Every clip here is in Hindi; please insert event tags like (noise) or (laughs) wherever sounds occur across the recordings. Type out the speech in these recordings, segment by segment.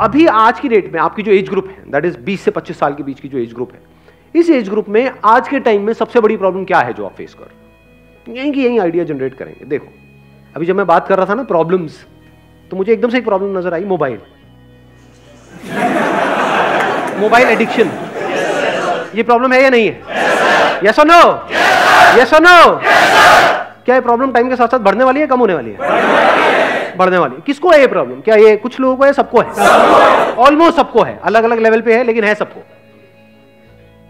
अभी आज की डेट में आपकी जो एज ग्रुप है दैट इज़ 20 से 25 साल के बीच की जो एज ग्रुप है, इस एज ग्रुप में आज के टाइम में सबसे बड़ी प्रॉब्लम क्या है जो आप फेस कर? यहीं की यहीं आइडिया जनरेट करेंगे। देखो, अभी जब मैं बात कर रहा था ना प्रॉब्लम्स तो मुझे एकदम से एक प्रॉब्लम नज़र आई मोबाइल मोबाइल एडिक्शन ये प्रॉब्लम है या नहीं है? यस और नो यस और नो क्या ये प्रॉब्लम टाइम के साथ साथ बढ़ने वाली है कम होने वाली है? बढ़ने वाली है। किसको है ये प्रॉब्लम क्या ये कुछ लोगों को है? सबको है। ऑलमोस्ट सबको है। अलग अलग लेवल पे है, लेकिन है सबको।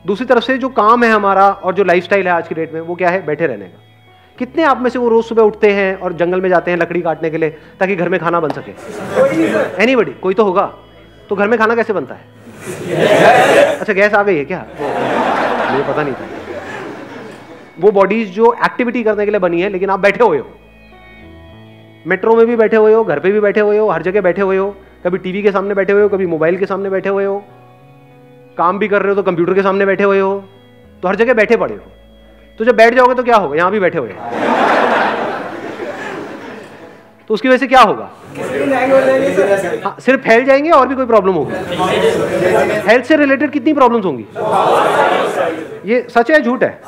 दूसरी तरफ़ से जो काम है हमारा और जो लाइफस्टाइल है आज की डेट में, वो क्या है? बैठे रहने का। कितने आप में से वो रोज सुबह उठते हैं और जंगल में जाते हैं लकड़ी काटने के लिए, ताकि घर में खाना बन सके? एनी बडी कोई तो होगा। तो घर में खाना कैसे बनता है? अच्छा गैस आ गई है क्या? मुझे पता नहीं था। वो बॉडीज जो एक्टिविटी करने के लिए बनी है, लेकिन आप बैठे हुए हो। मेट्रो में भी बैठे हुए हो घर पे भी बैठे हुए हो हर जगह बैठे हुए हो कभी टीवी के सामने बैठे हुए हो कभी मोबाइल के सामने बैठे हुए हो काम भी कर रहे हो तो कंप्यूटर के सामने बैठे हुए हो तो हर जगह बैठे पड़े हो। तो जब बैठ जाओगे तो क्या होगा? यहाँ भी बैठे हुए तो उसकी वजह से क्या होगा? हाँ, सिर्फ़ फैल जाएँगे और भी कोई प्रॉब्लम होगी। हेल्थ से रिलेटेड कितनी प्रॉब्लम्स होंगी? ये सच है झूठ है?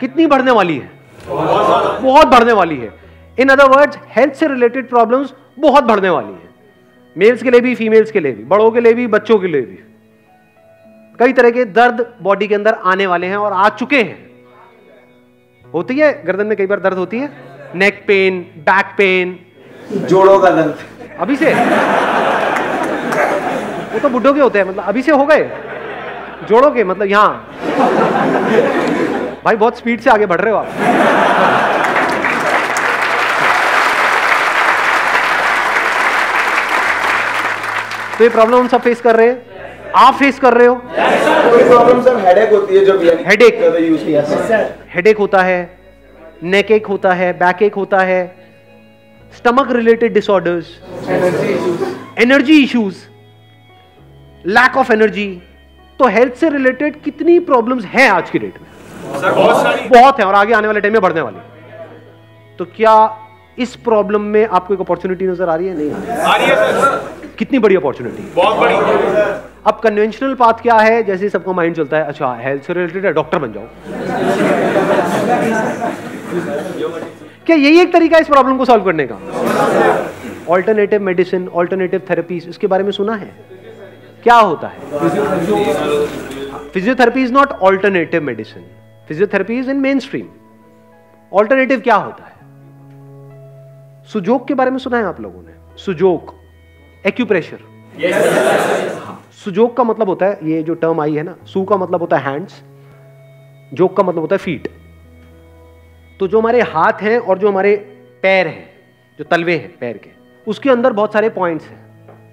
कितनी बढ़ने वाली है? बहुत बढ़ने वाली है। इन अदर वर्ड्स हेल्थ से रिलेटेड प्रॉब्लम्स बहुत बढ़ने वाली है। मेल्स के लिए भी फीमेल्स के लिए भी बड़ों के लिए भी बच्चों के लिए भी। कई तरह के दर्द बॉडी के अंदर आने वाले हैं और आ चुके हैं। होती है? गर्दन में कई बार दर्द होती है? नेक पेन बैक पेन जोड़ों का दर्द। अभी से? वो तो बुढ़ों के होते हैं मतलब अभी से हो गए। जोड़ों के मतलब यहाँ। भाई बहुत स्पीड से आगे बढ़ रहे हो आप। तो ये प्रॉब्लम हम सब फेस कर रहे हैं। आप फेस कर रहे हो? कोई प्रॉब्लम सर हेडेक होती है जब सर हेडेक होता है नेक एक होता है बैक एक होता है stomach related disorders energy issues lack of energy तो हेल्थ से रिलेटेड कितनी प्रॉब्लम्स हैं आज की डेट में? सर बहुत सारी बहुत है और आगे आने वाले टाइम में बढ़ने वाली। तो क्या इस प्रॉब्लम में आपको एक अपॉर्चुनिटी नज़र आ रही है? नहीं आ रही। आ रही है सर कितनी बड़ी अपॉर्चुनिटी बहुत बड़ी। अब कन्वेंशनल पाथ क्या है? जैसे सबका माइंड चलता है अच्छा हेल्थ से रिलेटेड है डॉक्टर बन जाओ। क्या यही एक तरीका है इस प्रॉब्लम को सॉल्व करने का? ऑल्टरनेटिव मेडिसिन ऑल्टरनेटिव थेरेपीज इसके बारे में सुना है? क्या होता है? Physiotherapy is not alternative medicine physiotherapy is in main stream alternative क्या होता है? सुजोक के बारे में सुना है आप लोगों ने? Sujok acupressure yes. सुजोक का मतलब होता है ये जो टर्म आई है ना सू का मतलब होता है हैंड्स जोक का मतलब होता है फीट तो जो हमारे हाथ हैं और जो हमारे पैर हैं जो तलवे हैं पैर के उसके अंदर बहुत सारे पॉइंट्स हैं.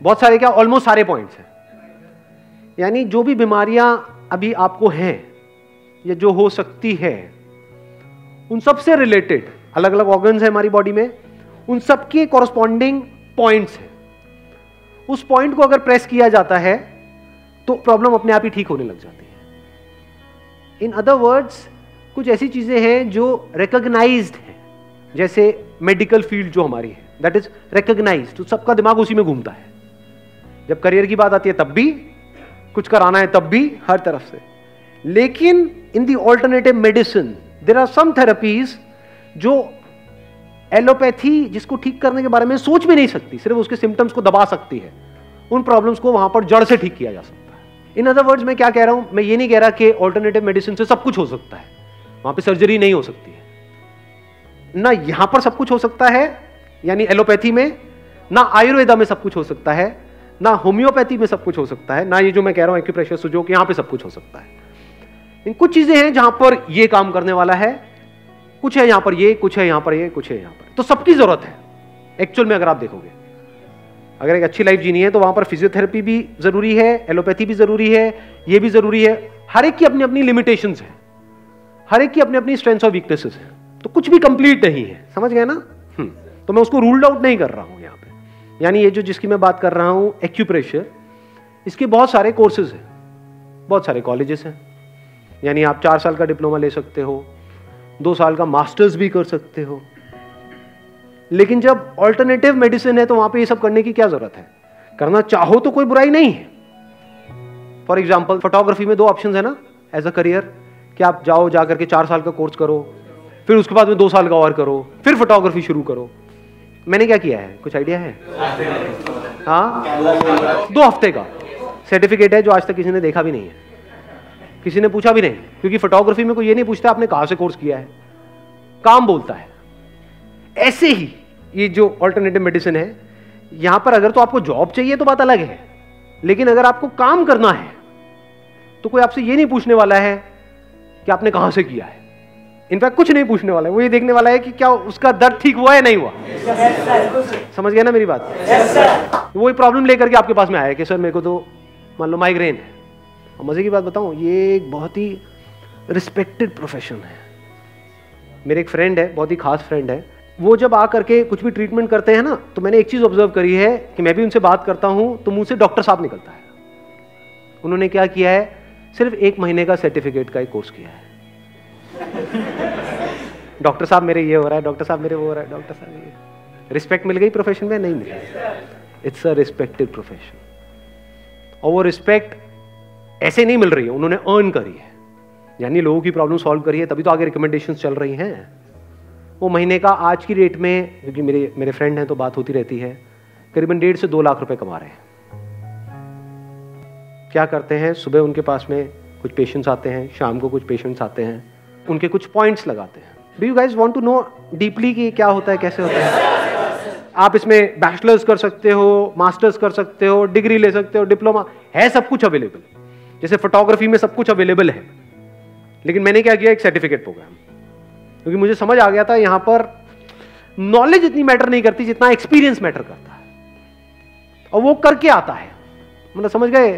बहुत सारे क्या? ऑलमोस्ट सारे पॉइंट्स हैं. यानी जो भी बीमारियाँ अभी आपको हैं या जो हो सकती है, उन सबसे रिलेटेड अलग अलग ऑर्गन्स है हमारी बॉडी में, उन सब के कॉरस्पॉन्डिंग पॉइंट्स हैं। उस पॉइंट को अगर प्रेस किया जाता है तो प्रॉब्लम अपने आप ही ठीक होने लग जाती है। इन अदर वर्ड्स कुछ ऐसी चीज़ें हैं जो रिकॉग्नाइज्ड हैं, जैसे मेडिकल फ़ील्ड जो हमारी है दैट इज़ रिकॉग्नाइज्ड तो सबका दिमाग उसी में घूमता है। जब करियर की बात आती है, तब भी, कुछ कराना है, तब भी, हर तरफ़ से। लेकिन in the alternative medicine there are some therapies जो एलोपैथी जिसको ठीक करने के बारे में सोच भी नहीं सकती, सिर्फ़ उसके सिम्टम्स को दबा सकती है। उन प्रॉब्लम्स को वहाँ पर जड़ से ठीक किया जा सकता है। इन अदर वर्ड्स मैं क्या कह रहा हूँ? मैं ये नहीं कह रहा कि ऑल्टरनेटिव मेडिसिन से सब कुछ हो सकता है। वहाँ पे सर्जरी नहीं हो सकती है। ना यहाँ पर सब कुछ हो सकता है, यानी एलोपैथी में, ना आयुर्वेदा में सब कुछ हो सकता है, ना होम्योपैथी में सब कुछ हो सकता है, ना ये जो मैं कह रहा हूँ एक्यूप्रेशर सुजोक यहाँ पे सब कुछ हो सकता है। इन कुछ चीज़ें हैं जहाँ पर ये काम करने वाला है। कुछ है यहाँ पर ये कुछ है यहाँ पर ये कुछ है यहाँ पर। तो सबकी ज़रूरत है। एक्चुअल में अगर आप देखोगे अगर एक अच्छी लाइफ जीनी है तो वहाँ पर फिजियोथेरेपी भी ज़रूरी है एलोपैथी भी ज़रूरी है ये भी ज़रूरी है। हर एक की अपनी अपनी लिमिटेशन है। हर एक की अपनी अपनी स्ट्रेंथ और वीकनेसेस है। तो कुछ भी कंप्लीट नहीं है। समझ गए ना? हम्म, तो मैं उसको रूल्ड आउट नहीं कर रहा हूँ यहाँ पे। यानी ये जो जिसकी मैं बात कर रहा हूँ एक्यूप्रेशर इसके बहुत सारे कोर्सेज हैं। बहुत सारे कॉलेजेस हैं। यानी आप चार साल का डिप्लोमा ले सकते हो, दो साल का मास्टर्स भी कर सकते हो। लेकिन जब ऑल्टरनेटिव मेडिसिन है तो वहाँ पे ये सब करने की क्या ज़रूरत है? करना चाहो तो कोई बुराई नहीं है। फॉर एग्ज़ाम्पल फोटोग्राफी में दो ऑप्शन है ना एज अ करियर कि आप जाओ जा करके चार साल का कोर्स करो, फिर उसके बाद में दो साल का और करो, फिर फोटोग्राफी शुरू करो। मैंने क्या किया है? कुछ आइडिया है? हाँ? दो हफ़्ते का। सर्टिफिकेट है जो आज तक किसी ने देखा भी नहीं है। किसी ने पूछा भी नहीं क्योंकि फोटोग्राफी में कोई ये नहीं पूछता आपने कहाँ से कोर्स किया है? काम बोलता है। ऐसे ही ये जो ऑल्टरनेटिव मेडिसिन है यहाँ पर अगर तो आपको जॉब चाहिए तो बात अलग है लेकिन अगर आपको काम करना है तो कोई आपसे ये नहीं पूछने वाला है कि आपने कहाँ से किया है। इनफैक्ट कुछ नहीं पूछने वाला है वो ये देखने वाला है कि क्या उसका दर्द ठीक हुआ या नहीं हुआ। समझ गया ना मेरी बात? वो प्रॉब्लम लेकर के आपके पास में आया कि सर मेरे को तो मान लो माइग्रेन है। और मज़े की बात बताऊँ, ये एक बहुत ही रिस्पेक्टेड प्रोफेशन है। मेरे एक फ्रेंड है, बहुत ही खास फ्रेंड है। वो जब आ करके कुछ भी ट्रीटमेंट करते हैं ना तो मैंने एक चीज़ ऑब्ज़र्व करी है कि मैं भी उनसे बात करता हूँ तो मुँह से डॉक्टर साहब निकलता है। उन्होंने क्या किया है? सिर्फ़ एक महीने का सर्टिफिकेट का एक कोर्स किया है। डॉक्टर साहब मेरे ये हो रहा है डॉक्टर साहब मेरे वो हो रहा है डॉक्टर साहब ये। रिस्पेक्ट मिल गई प्रोफेशन में? नहीं मिली। इट्स अ रिस्पेक्टेड प्रोफेशन और वो रिस्पेक्ट ऐसे नहीं मिल रही है, उन्होंने अर्न करी है। यानी लोगों की प्रॉब्लम सॉल्व करी है, तभी तो आगे रिकमेंडेशन चल रही हैं। वो महीने का आज की रेट में, क्योंकि मेरे मेरे फ्रेंड हैं तो बात होती रहती है, करीबन डेढ़ से दो लाख रुपए कमा रहे हैं। क्या करते हैं? सुबह उनके पास में कुछ पेशेंट्स आते हैं, शाम को कुछ पेशेंट्स आते हैं, उनके कुछ पॉइंट्स लगाते हैं। Do you guys want to know deeply कि क्या होता है, कैसे होता है? आप इसमें बैचलर्स कर सकते हो मास्टर्स कर सकते हो डिग्री ले सकते हो डिप्लोमा है सब कुछ अवेलेबल जैसे फोटोग्राफी में सब कुछ अवेलेबल है। लेकिन मैंने क्या किया, एक सर्टिफिकेट प्रोग्राम क्योंकि मुझे समझ आ गया था, यहाँ पर नॉलेज इतनी मैटर नहीं करती जितना एक्सपीरियंस मैटर करता है। और वो करके आता है। मतलब समझ गए?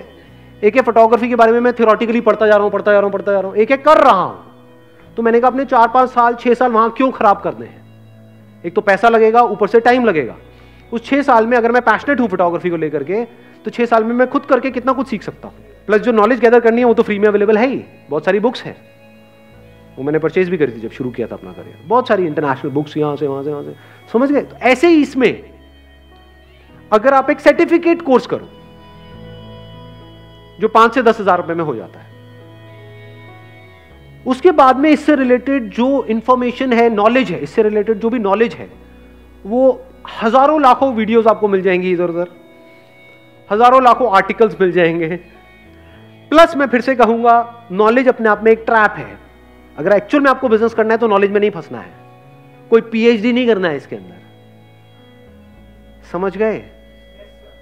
एक एक फोटोग्राफी के बारे में मैं थियोरटिकली पढ़ता जा रहा हूँ, पढ़ता जा रहा हूँ, पढ़ता जा रहा हूँ। एक एक कर रहा हूँ। तो मैंने कहा, अपने चार पाँच साल, छह साल वहाँ क्यों खराब करने हैं? एक तो पैसा लगेगा, ऊपर से टाइम लगेगा। उस छह साल में अगर मैं पैशनेट हूँ फोटोग्राफी को लेकर के तो छह साल में मैं खुद करके कितना कुछ सीख सकता हूँ। प्लस जो नॉलेज गैदर करनी है, वो तो फ्री में अवेलेबल है ही। बहुत सारी बुक्स है। वो मैंने परचेज भी करी थी जब शुरू किया था अपना करियर बहुत सारी इंटरनेशनल बुक्स यहाँ से, वहाँ से वहाँ से। समझ गए? तो ऐसे ही इसमें अगर आप एक सर्टिफिकेट कोर्स करो, जो पाँच से दस हज़ार रुपए में हो जाता है, उसके बाद में इससे रिलेटेड जो इंफॉर्मेशन है नॉलेज है, इससे रिलेटेड जो भी नॉलेज है, वो हज़ारों लाखों वीडियोस आपको मिल जाएँगी इधर उधर हज़ारों लाखों आर्टिकल्स मिल जाएँगे। प्लस मैं फिर से कहूँगा नॉलेज अपने आप में एक ट्रैप है। अगर एक्चुअल में आपको बिज़नेस करना है तो नॉलेज में नहीं फंसना है। कोई पीएचडी नहीं करना है इसके अंदर। समझ गए?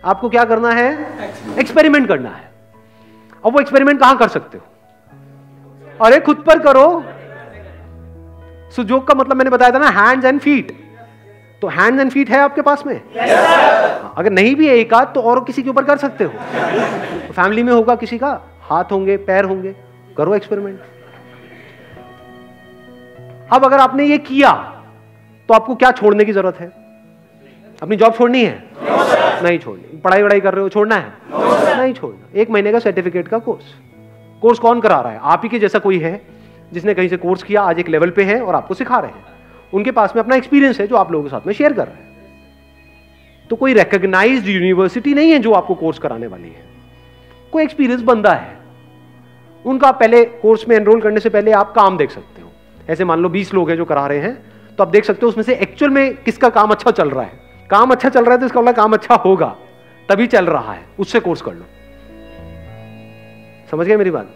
आपको क्या करना है? एक्सपेरिमेंट करना है। अब वो एक्सपेरिमेंट कहाँ कर सकते हो? अरे खुद पर करो। सुजोग का मतलब मैंने बताया था ना हैंड्स एंड फीट तो हैंड्स एंड फीट है आपके पास में? Yes, अगर नहीं भी है एक आध तो और किसी के ऊपर कर सकते हो। तो फैमिली में होगा किसी का? हाथ होंगे पैर होंगे करो एक्सपेरिमेंट अब अगर आपने ये किया तो आपको क्या छोड़ने की ज़रूरत है? अपनी जॉब छोड़नी है? no, नहीं छोड़नी। पढ़ाई वढ़ाई कर रहे हो छोड़ना है? no, नहीं छोड़ना। एक महीने का सर्टिफिकेट का कोर्स कोर्स कौन करा रहा है? आप ही के जैसा कोई है जिसने कहीं से कोर्स किया आज एक लेवल पे है और आपको सिखा रहे हैं। उनके पास में अपना एक्सपीरियंस है जो आप लोगों के साथ में शेयर कर रहे हैं। तो कोई रिकग्नाइज्ड यूनिवर्सिटी नहीं है जो आपको कोर्स कराने वाली है। कोई एक्सपीरियंस बंदा है उनका पहले कोर्स में एनरोल करने से पहले आप काम देख सकते हो। ऐसे मान लो 20 लोग हैं जो करा रहे हैं तो आप देख सकते हो उसमें से एक्चुअल में किसका काम अच्छा चल रहा है। काम अच्छा चल रहा है तो इसका काम अच्छा होगा, तभी चल रहा है, उससे कोर्स कर लो। समझ गए मेरी बात?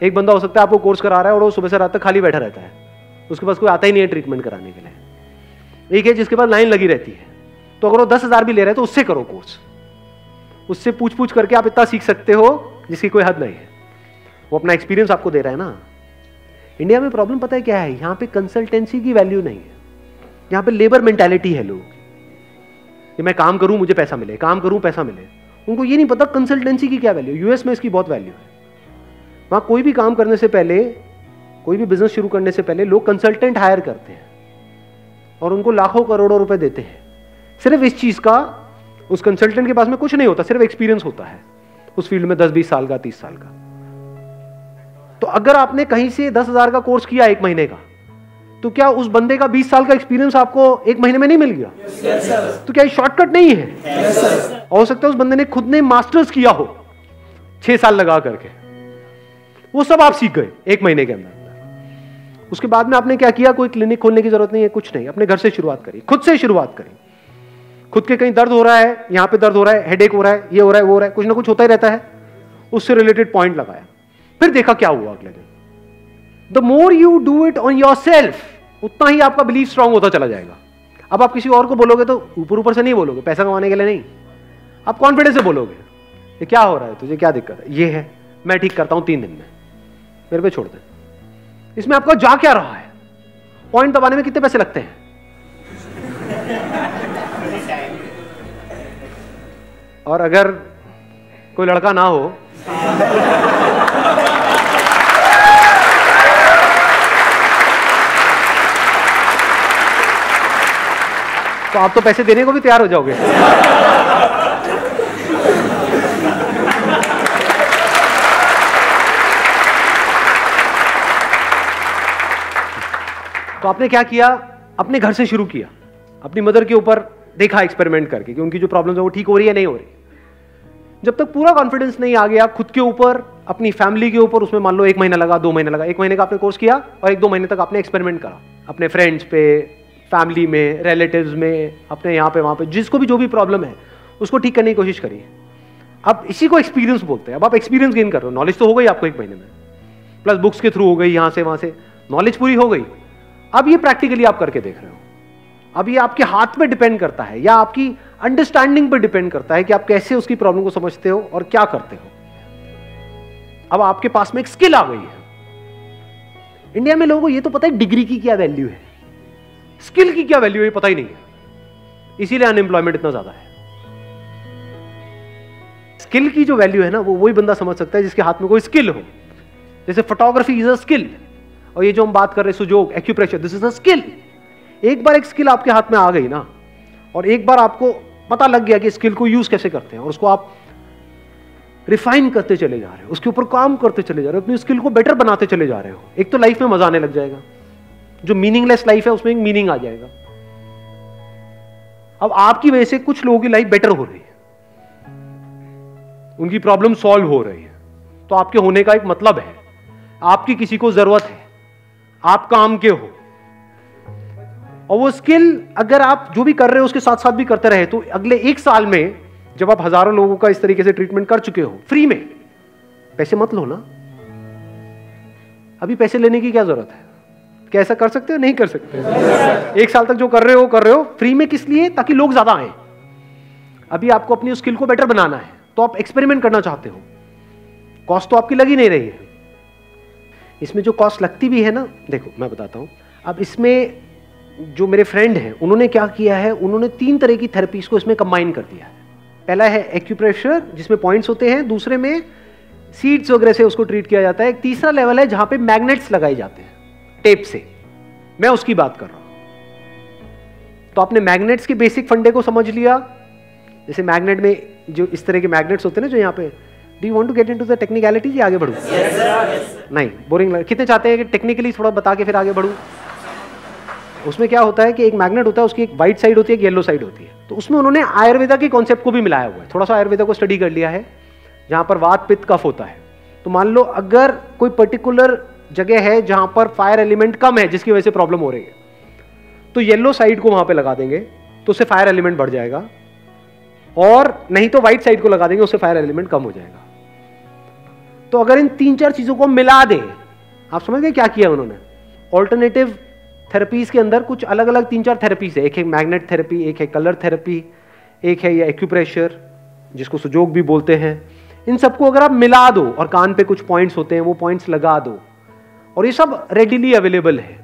एक बंदा हो सकता है आपको कोर्स करा रहा है और वो सुबह से रात तक खाली बैठा रहता है। उसके पास कोई आता ही नहीं है ट्रीटमेंट कराने के लिए। एक है जिसके पास लाइन लगी रहती है। तो अगर वो दस हज़ार भी ले रहे हैं तो उससे करो कोर्स उससे पूछ पूछ करके आप इतना सीख सकते हो, जिसकी कोई हद नहीं है। वो अपना एक्सपीरियंस आपको दे रहा है ना। इंडिया में प्रॉब्लम पता है क्या है? यहाँ पे कंसल्टेंसी की वैल्यू नहीं है। यहाँ पे लेबर मेंटेलिटी है लोग। कि मैं काम करूँ, मुझे पैसा मिले। काम करूँ, पैसा मिले। उनको ये नहीं पता कंसल्टेंसी की क्या वैल्यू यूएस में इसकी बहुत वैल्यू है। वहाँ कोई भी काम करने से पहले, कोई भी बिज़नेस शुरू करने से पहले लोग कंसल्टेंट हायर करते हैं। और उनको लाखों करोड़ों रुपए देते हैं। सिर्फ़ इस चीज़ का उस कंसल्टेंट के पास में कुछ नहीं होता, सिर्फ़ एक्सपीरियंस होता है। उस फ़ील्ड में दस, बीस साल का, तीस साल का। तो अगर आपने कहीं से दस हज़ार का कोर्स किया एक महीने का तो क्या उस बंदे का 20 साल का एक्सपीरियंस आपको एक महीने में नहीं मिल गया? Yes, तो क्या ये शॉर्टकट नहीं है? Yes, हो सकता है उस बंदे ने खुद ने मास्टर्स किया हो छह साल लगा करके। वो सब आप सीख गए एक महीने के अंदर। उसके बाद में आपने क्या किया? कोई क्लिनिक खोलने की ज़रूरत नहीं है कुछ नहीं। अपने घर से शुरुआत करी खुद से शुरुआत करी। खुद के कहीं दर्द हो रहा है यहाँ पे दर्द हो रहा है हेडेक हो रहा है ये हो रहा है वो हो रहा है कुछ ना कुछ होता ही रहता है। उससे रिलेटेड पॉइंट लगाया। फिर देखा क्या हुआ अगले दिन। The more you do it on yourself उतना ही आपका बिलीव स्ट्रांग होता चला जाएगा। अब आप किसी और को बोलोगे तो ऊपर ऊपर से नहीं बोलोगे, पैसा कमाने के लिए नहीं। आप कॉन्फिडेंस से बोलोगे, ये क्या हो रहा है तुझे, क्या दिक्कत है? ये है, मैं ठीक करता हूँ तीन दिन में। मेरे पे छोड़ दे। इसमें आपका जा क्या रहा है? पॉइंट दबाने में कितने पैसे लगते हैं? और अगर कोई लड़का ना हो तो आप तो पैसे देने को भी तैयार हो जाओगे। तो आपने क्या किया? अपने घर से शुरू किया। अपनी मदर के ऊपर देखा एक्सपेरिमेंट करके कि उनकी जो प्रॉब्लम है वो ठीक हो रही है, नहीं हो रही। जब तक पूरा कॉन्फिडेंस नहीं आ गया, खुद के ऊपर, अपनी फैमिली के ऊपर, उसमें मान लो एक महीना लगा, दो महीना लगा, एक महीने का आपने कोर्स किया और एक दो महीने तक आपने एक्सपेरिमेंट करा। अपने फ्रेंड्स पे फैमिली में रिलेटिव्स में, अपने यहाँ पे, वहाँ पे, जिसको भी जो भी प्रॉब्लम है, उसको ठीक करने की कोशिश करिए। अब इसी को एक्सपीरियंस बोलते हैं। अब आप एक्सपीरियंस गेन कर रहे हो। नॉलेज तो हो गई आपको एक महीने में। प्लस बुक्स के थ्रू हो गई, यहाँ से, वहाँ से। नॉलेज पूरी हो गई। अब ये प्रैक्टिकली आप करके देख रहे हो। अब ये आपके हाथ में डिपेंड करता है, या आपकी अंडरस्टैंडिंग पर डिपेंड करता है कि आप कैसे उसकी प्रॉब्लम को समझते हो और क्या करते हो। अब आपके पास में एक स्किल आ गई है। इंडिया में लोगों को ये तो पता है डिग्री की क्या वैल्यू है। स्किल की क्या वैल्यू है पता ही नहीं है। इसीलिए अनएम्प्लॉयमेंट इतना ज़्यादा है। स्किल की जो वैल्यू है ना, वो वही बंदा समझ सकता है जिसके हाथ में कोई स्किल हो। जैसे फोटोग्राफी इज़ अ स्किल और ये जो हम बात कर रहे हैं, Sujok acupressure this is a skill एक बार एक स्किल आपके हाथ में आ गई ना, और एक बार आपको पता लग गया कि स्किल को यूज़ कैसे करते हैं, और उसको आप रिफाइन करते चले जा रहे हो, उसके ऊपर काम करते चले जा रहे हो, अपनी स्किल को बेटर बनाते चले जा रहे हो। एक तो लाइफ में मज़ा आने लग जाएगा। जो मीनिंगलेस लाइफ है, उसमें एक मीनिंग आ जाएगा। अब आपकी वजह से कुछ लोगों की लाइफ बेटर हो रही है। उनकी प्रॉब्लम सॉल्व हो रही है। तो आपके होने का एक मतलब है, आपकी किसी को ज़रूरत है, आप काम के हो। और वो स्किल अगर आप जो भी कर रहे हो, उसके साथ साथ भी करते रहे तो अगले एक साल में जब आप हज़ारों लोगों का इस तरीके से ट्रीटमेंट कर चुके हो फ्री में, पैसे मत लो ना। अभी पैसे लेने की क्या ज़रूरत है? क्या ऐसा कर सकते हो, नहीं कर सकते एक साल तक जो कर रहे हो कर रहे हो। फ्री में किस लिए? ताकि लोग ज़्यादा आए। अभी आपको अपनी स्किल को बेटर बनाना है। तो आप एक्सपेरिमेंट करना चाहते हो। कॉस्ट तो आपकी लगी नहीं रही है। इसमें जो कॉस्ट लगती भी है ना, देखो, मैं बताता हूँ। अब इसमें जो मेरे फ्रेंड हैं, उन्होंने क्या किया है? उन्होंने तीन तरह की थेरेपीज को इसमें कंबाइन कर दिया है। पहला है एक्यूप्रेशर जिसमें पॉइंट्स होते हैं। दूसरे में सीड्स वगैरह से उसको ट्रीट किया जाता है। तीसरा लेवल है जहाँ पे मैग्नेट्स लगाए जाते हैं। टेप से। मैं उसकी बात कर रहा हूँ। तो आपने मैग्नेट्स के बेसिक फंडे को समझ लिया? जैसे मैग्नेट में जो इस तरह के मैग्नेट्स होते हैं ना जो यहाँ पे do you want to get into the technicality आगे बढ़ू? Yes, नहीं बोरिंग लग कितने चाहते हैं कि टेक्निकली थोड़ा बता के फिर आगे बढ़ू? उसमें क्या होता है कि एक मैग्नेट होता है उसकी एक व्हाइट साइड होती है एक येलो साइड होती है। तो उसमें उन्होंने आयुर्वेदा के कॉन्सेप्ट को भी मिलाया हुआ है। थोड़ा सा आयुर्वेदा को स्टडी कर लिया है जहाँ पर वात पित्त कफ होता है। तो मान लो अगर कोई पर्टिकुलर जगह है जहाँ पर फायर एलिमेंट कम है, जिसकी वजह से प्रॉब्लम हो रही है। तो येलो साइड को वहाँ पे लगा देंगे तो उससे फायर एलिमेंट बढ़ जाएगा। और नहीं तो व्हाइट साइड को लगा देंगे, उससे फायर एलिमेंट कम हो जाएगा। तो अगर इन तीन चार चीज़ों को मिला दें, आप समझ गए क्या किया उन्होंने? ऑल्टरनेटिव थेरेपीज के अंदर कुछ अलग अलग तीन चार थेरेपीज है। एक है मैग्नेट थेरेपी एक है कलर थेरेपी एक है ये एक्यूप्रेशर जिसको सुजोग भी बोलते हैं। इन सबको अगर आप मिला दो और कान पे कुछ पॉइंट्स होते हैं, वो पॉइंट्स लगा दो और ये सब रेडिली अवेलेबल है।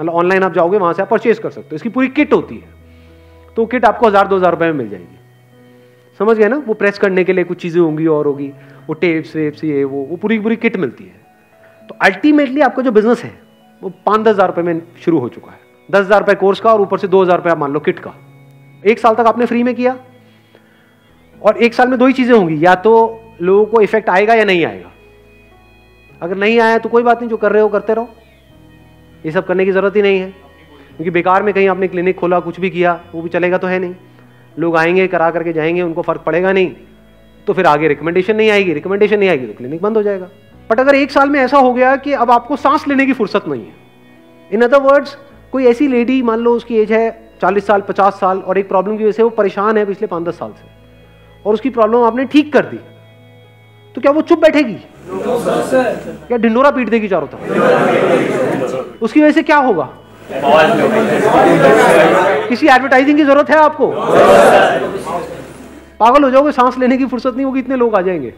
मतलब ऑनलाइन आप जाओगे, वहाँ से आप परचेज कर सकते हो। इसकी पूरी किट होती है। तो किट आपको हज़ार, दो हज़ार रुपए में मिल जाएगी। समझ गए ना? वो प्रेस करने के लिए कुछ चीज़ें होंगी और होगी। वो टेप्स वेप्स ये, वो वो पूरी पूरी किट मिलती है। तो अल्टीमेटली आपका जो बिज़नेस है, वो पाँच, दस हज़ार रुपये में शुरू हो चुका है। दस हज़ार रुपये कोर्स का और ऊपर से दो हज़ार रुपये आप मान लो किट का। एक साल तक आपने फ्री में किया। और एक साल में दो ही चीज़ें होंगी। या तो लोगों को इफ़ेक्ट आएगा या नहीं आएगा। अगर नहीं आया तो कोई बात नहीं, जो कर रहे हो करते रहो। ये सब करने की ज़रूरत ही नहीं है। क्योंकि बेकार में कहीं आपने क्लिनिक खोला, कुछ भी किया, वो भी चलेगा तो है नहीं। लोग आएँगे, करा करके जाएँगे, उनको फ़र्क पड़ेगा नहीं। तो फिर आगे रिकमेंडेशन नहीं आएगी रिकमेंडेशन नहीं आएगी तो क्लिनिक बंद हो जाएगा। बट अगर एक साल में ऐसा हो गया कि अब आपको सांस लेने की फुर्सत नहीं है। इन अदर वर्ड्स कोई ऐसी लेडी मान लो उसकी एज है चालीस साल, पचास साल, और एक प्रॉब्लम की वजह से वो परेशान है पिछले पाँच दस साल से, और उसकी प्रॉब्लम आपने ठीक कर दी तो क्या वो चुप बैठेगी? क्या ढिंडोरा पीट देगी चारों तरफ़? उसकी वजह से क्या होगा? किसी एडवर्टाइजिंग की ज़रूरत है आपको? पागल हो जाओगे, सांस लेने की फुर्सत नहीं होगी, इतने लोग आ जाएँगे।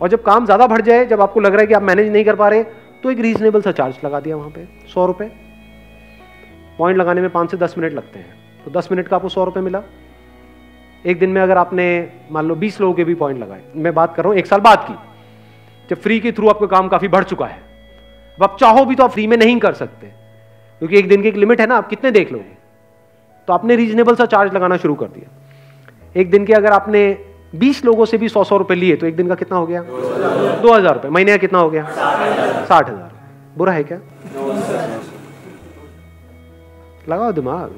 और जब काम ज़्यादा बढ़ जाए, जब आपको लग रहा है कि आप मैनेज नहीं कर पा रहे तो एक रीजनेबल सा चार्ज लगा दिया वहाँ पे, सौ रुपए। पॉइंट लगाने में पाँच से दस मिनट लगते हैं। तो दस मिनट का आपको सौ रुपए मिला। एक दिन में अगर आपने, मान लो बीस लोगों के भी पॉइंट लगाए, मैं बात कर रहा हूँ, एक साल बाद की। जब फ्री के थ्रू आपका काम काफ़ी बढ़ चुका है। अब आप चाहो भी तो आप फ्री में नहीं कर सकते। क्योंकि एक दिन की एक लिमिट है ना, आप कितने देख लोगे? तो आपने रीजनेबल सा चार्ज लगाना शुरू कर दिया। एक दिन के अगर आपने 20 लोगों से भी सौ सौ रुपए लिए तो एक दिन का कितना हो गया? दो हज़ार रुपए। महीने का कितना हो गया? साठ हज़ार। बुरा है क्या? लगाओ दिमाग।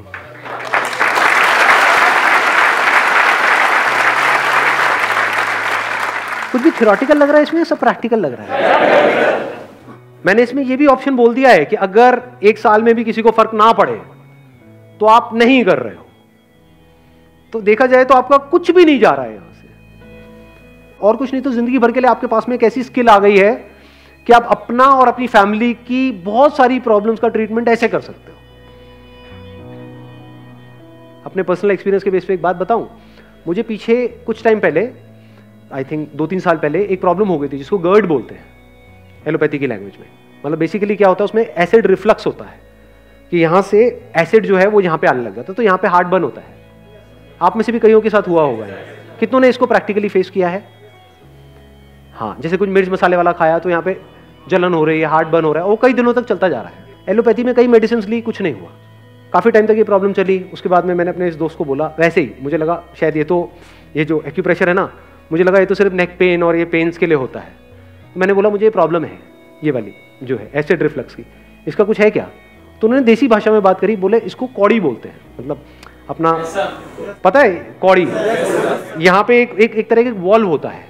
कुछ भी थियोरटिकल लग रहा है इसमें सब प्रैक्टिकल लग रहा है? मैंने इसमें यह भी ऑप्शन बोल दिया है कि अगर एक साल में भी किसी को फ़र्क ना पड़े तो आप नहीं कर रहे हो। तो देखा जाए तो आपका कुछ भी नहीं जा रहा है यहाँ से। और कुछ नहीं तो ज़िंदगी भर के लिए आपके पास में एक ऐसी स्किल आ गई है कि आप अपना और अपनी फैमिली की बहुत सारी प्रॉब्लम्स का ट्रीटमेंट ऐसे कर सकते हो। अपने पर्सनल एक्सपीरियंस के बेस पे एक बात बताऊँ। मुझे पीछे कुछ टाइम पहले आई थिंक दो तीन साल पहले एक प्रॉब्लम हो गई थी जिसको गर्ड बोलते हैं एलोपैथी की लैंग्वेज में। मतलब बेसिकली क्या होता है, उसमें एसिड रिफ्लक्स होता है, कि यहाँ से एसिड जो है वो यहाँ पे आने लग जाता है तो यहाँ पे हार्ट बर्न होता है। आप में से भी कईयों के साथ हुआ होगा कितनों ने इसको प्रैक्टिकली फेस किया है? हाँ जैसे कुछ मिर्च मसाले वाला खाया तो यहाँ पे जलन हो रही है हार्ट बर्न हो रहा है, वो कई दिनों तक चलता जा रहा है। एलोपैथी में कई मेडिसिन ली कुछ नहीं हुआ। काफ़ी टाइम तक ये प्रॉब्लम चली, उसके बाद में मैंने अपने इस दोस्त को बोला, वैसे ही मुझे लगा शायद ये तो ये जो एक्यूप्रेशर है ना मुझे लगा ये तो सिर्फ़ नेक पेन और ये पेन्स के लिए होता है। तो मैंने बोला मुझे ये प्रॉब्लम है ये वाली जो है एसिड रिफ्लक्स की। इसका कुछ है क्या? तो उन्होंने देसी भाषा में बात करी बोले इसको कौड़ी बोलते हैं। मतलब अपना पता है कौड़ी। यहाँ पे एक एक, एक तरह का वॉल्व होता है।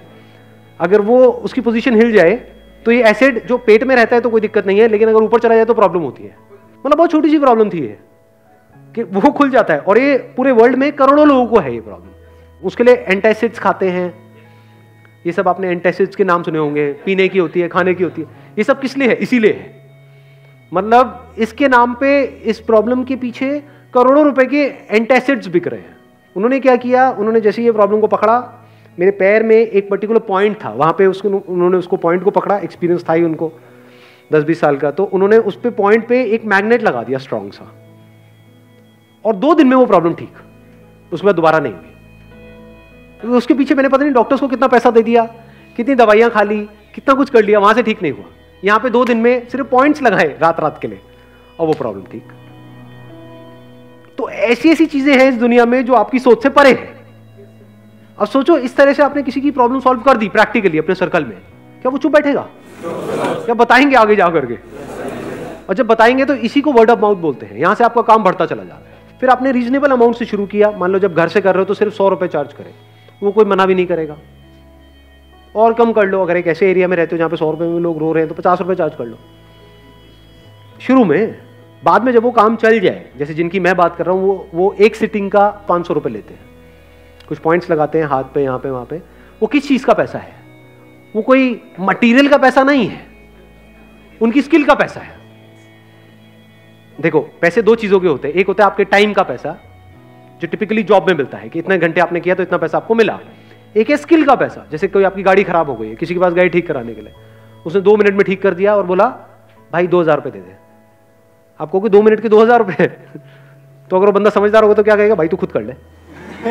अगर वो उसकी पोजीशन हिल जाए तो ये एसिड जो पेट में रहता है तो कोई दिक्कत नहीं है लेकिन अगर ऊपर चला जाए तो प्रॉब्लम होती है। मतलब बहुत छोटी सी प्रॉब्लम थी ये कि वो खुल जाता है। और ये पूरे वर्ल्ड में करोड़ों लोगों को है ये प्रॉब्लम उसके लिए एंटासिड्स खाते हैं। ये सब आपने एंटेसिड्स के नाम सुने होंगे, पीने की होती है, खाने की होती है। ये सब किस लिए है? इसीलिए है। मतलब इसके नाम पे, इस प्रॉब्लम के पीछे करोड़ों रुपए के एंटेसिड्स बिक रहे हैं। उन्होंने क्या किया? उन्होंने जैसे ये प्रॉब्लम को पकड़ा, मेरे पैर में एक पर्टिकुलर पॉइंट था। वहाँ पे उसको, उन्होंने उसको पॉइंट को पकड़ा एक्सपीरियंस था ही उनको दस बीस साल का। तो उन्होंने उस पर पॉइंट पे एक मैग्नेट लगा दिया स्ट्रांग सा। और दो दिन में वो प्रॉब्लम ठीक। बाद दोबारा नहीं हुई। उसके पीछे मैंने पता नहीं डॉक्टर्स को कितना पैसा दे दिया, कितनी दवाइयाँ खा ली, कितना कुछ कर लिया, वहाँ से ठीक नहीं हुआ। यहाँ पे दो दिन में सिर्फ़ पॉइंट्स लगाए रात रात के लिए, और वो प्रॉब्लम ठीक। तो ऐसी ऐसी चीज़ें हैं इस दुनिया में जो आपकी सोच से परे है। अब सोचो, इस तरह से आपने किसी की प्रॉब्लम सॉल्व कर दी प्रैक्टिकली अपने सर्कल में, क्या वो चुप बैठेगा? क्या बताएँगे आगे जा करके और जब बताएँगे तो इसी को वर्ड ऑफ़ माउथ बोलते हैं, यहाँ से आपका काम बढ़ता चला जा रहा है। फिर आपने रीजनेबल अमाउंट से शुरू किया, मान लो जब घर से कर रहे हो तो सिर्फ़ सौ रुपए चार्ज करें। वो कोई मना भी नहीं करेगा। और कम कर लो, अगर एक ऐसे एरिया में रहते हो जहाँ पे सौ रुपये में लोग रो रहे हैं तो पचास रुपये चार्ज कर लो। शुरू में, बाद में जब वो काम चल जाए, जैसे जिनकी मैं बात कर रहा हूँ, वो वो एक सिटिंग का पाँच सौ रुपये लेते हैं। कुछ पॉइंट्स लगाते हैं, हाथ पे, यहाँ पे, वहाँ पे। वो किस चीज़ का पैसा है? वो कोई मटेरियल का पैसा नहीं है। उनकी स्किल का पैसा है। देखो, पैसे दो चीज़ों के होते हैं। एक होता है आपके टाइम का पैसा जो टिपिकली जॉब में मिलता है, कि इतने घंटे आपने किया तो इतना पैसा आपको मिला। एक है स्किल का पैसा, जैसे कोई आपकी गाड़ी खराब हो गई है किसी के पास गाड़ी ठीक कराने के लिए। उसने दो मिनट में ठीक कर दिया और बोला, भाई, दो हज़ार रुपये दे दे। आप कहोगे दो मिनट के दो हज़ार रुपये (laughs) तो अगर वो बंदा समझदार होगा तो क्या कहेगा, भाई, तू खुद कर ले। (laughs)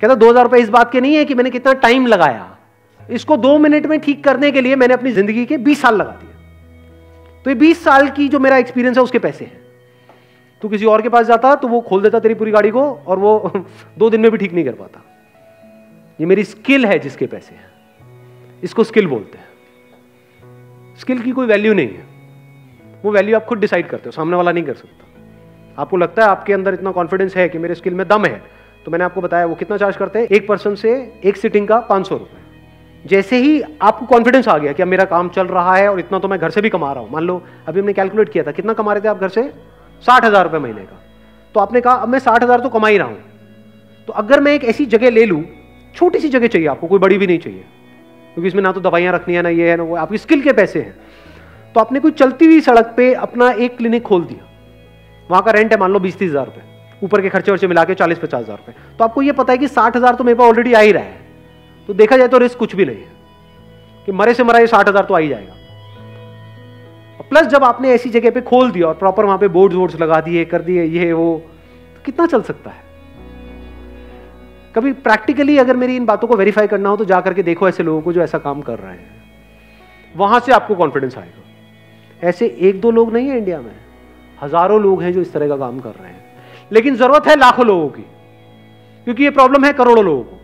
कहता, दो हज़ार रुपये इस बात के नहीं है कि मैंने कितना टाइम लगाया। इसको दो मिनट में ठीक करने के लिए मैंने अपनी ज़िंदगी के बीस साल लगा दिए। तो ये बीस साल की जो मेरा एक्सपीरियंस है, उसके पैसे हैं। तू किसी और के पास जाता तो वो खोल देता तेरी पूरी गाड़ी को और वो (laughs) दो दिन में भी ठीक नहीं कर पाता। ये मेरी स्किल है जिसके पैसे हैं। इसको स्किल बोलते हैं। स्किल की कोई वैल्यू नहीं है। वो वैल्यू आप खुद डिसाइड करते हो, सामने वाला नहीं कर सकता। आपको लगता है आपके अंदर इतना कॉन्फिडेंस है कि मेरे स्किल में दम है? तो मैंने आपको बताया, वो कितना चार्ज करते हैं? एक पर्सन से एक सिटिंग का पाँच सौ रुपये जैसे ही आपको कॉन्फिडेंस आ गया कि अब मेरा काम चल रहा है और इतना तो मैं घर से भी कमा रहा हूँ। मान लो, अभी हमने कैलकुलेट किया था, कितना कमा रहे थे आप घर से? साठ हज़ार रुपए महीने का। तो आपने कहा, अब मैं साठ हज़ार तो कमा ही रहा हूँ। तो अगर मैं एक ऐसी जगह ले लूँ, छोटी सी जगह चाहिए आपको, कोई बड़ी भी नहीं चाहिए, क्योंकि इसमें ना तो दवाइयाँ रखनी है, ना ये है, ना वो आपकी स्किल के पैसे हैं। तो आपने कोई चलती हुई सड़क पे अपना एक क्लिनिक खोल दिया। वहाँ का रेंट है मान लो बीस तीस हज़ार रुपए ऊपर के खर्चे वर्चे मिला के चालीस पचास हज़ार रुपए तो आपको ये पता है कि साठ हज़ार तो मेरे पास ऑलरेडी आ ही रहा है। तो देखा जाए तो रिस्क कुछ भी नहीं है, कि मरे से मरा ये साठ हज़ार तो आ ही जाएगा। प्लस जब आपने ऐसी जगह पे खोल दिया और प्रॉपर वहाँ पे बोर्ड वोर्ड्स लगा दिए, कर दिए, ये, वो तो कितना चल सकता है? कभी प्रैक्टिकली अगर मेरी इन बातों को वेरीफाई करना हो तो जाकर के देखो ऐसे लोगों को जो ऐसा काम कर रहे हैं। वहाँ से आपको कॉन्फिडेंस आएगा। ऐसे एक दो लोग नहीं है इंडिया में। हज़ारों लोग हैं जो इस तरह का काम कर रहे हैं। लेकिन ज़रूरत है लाखों लोगों की। क्योंकि ये प्रॉब्लम है करोड़ों लोगों को।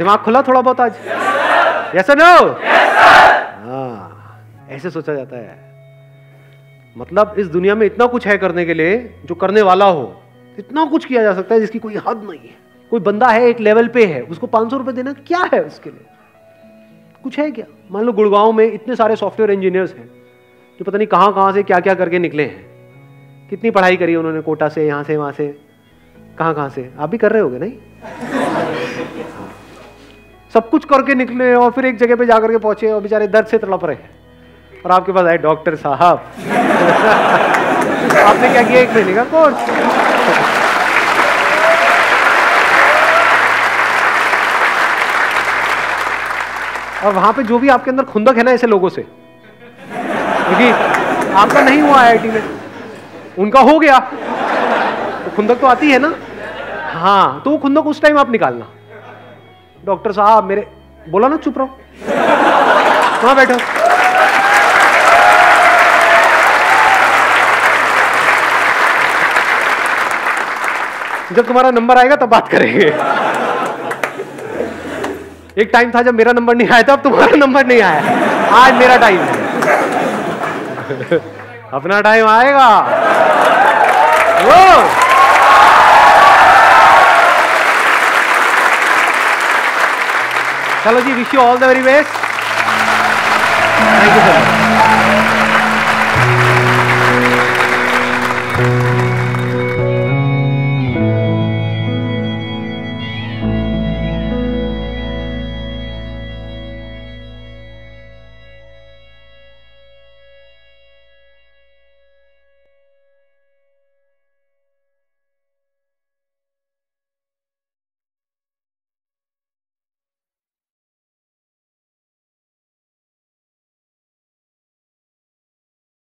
दिमाग खुला थोड़ा बहुत आज? यस नो हाँ ऐसे सोचा जाता है। मतलब इस दुनिया में इतना कुछ है करने के लिए, जो करने वाला हो, इतना कुछ किया जा सकता है जिसकी कोई हद नहीं है। कोई बंदा है, एक लेवल पे है, उसको पाँच सौ रुपए देना क्या है उसके लिए? कुछ है क्या? मान लो गुड़गांव में इतने सारे सॉफ्टवेयर इंजीनियर्स हैं, जो पता नहीं कहाँ कहाँ से क्या क्या करके निकले हैं। कितनी पढ़ाई करी उन्होंने, कोटा से, यहाँ से, वहाँ से, कहाँ कहाँ से? आप भी कर रहे होगे, नहीं? सब कुछ करके निकले और फिर एक जगह पे जाकर के पहुँचे और बेचारे दर्द से तड़प रहे हैं। और आपके पास आए, डॉक्टर साहब। आपने क्या किया एक महीने का? कोर्स और वहाँ पे जो भी आपके अंदर खुंदक है ना ऐसे लोगों से, क्योंकि आपका नहीं हुआ आईआईटी में, उनका हो गया। तो खुंदक तो आती है ना। हाँ तो वो खुंदक उस टाइम आप निकालना। डॉक्टर साहब, मेरे बोला ना चुप रहो। वहाँ बैठो। जब तुम्हारा नंबर आएगा, तब बात करेंगे। एक टाइम था जब मेरा नंबर नहीं आया था अब तुम्हारा नंबर नहीं आया। आज मेरा टाइम अपना टाइम आएगा। Kalaji, wish you all the very best. Thank you so much.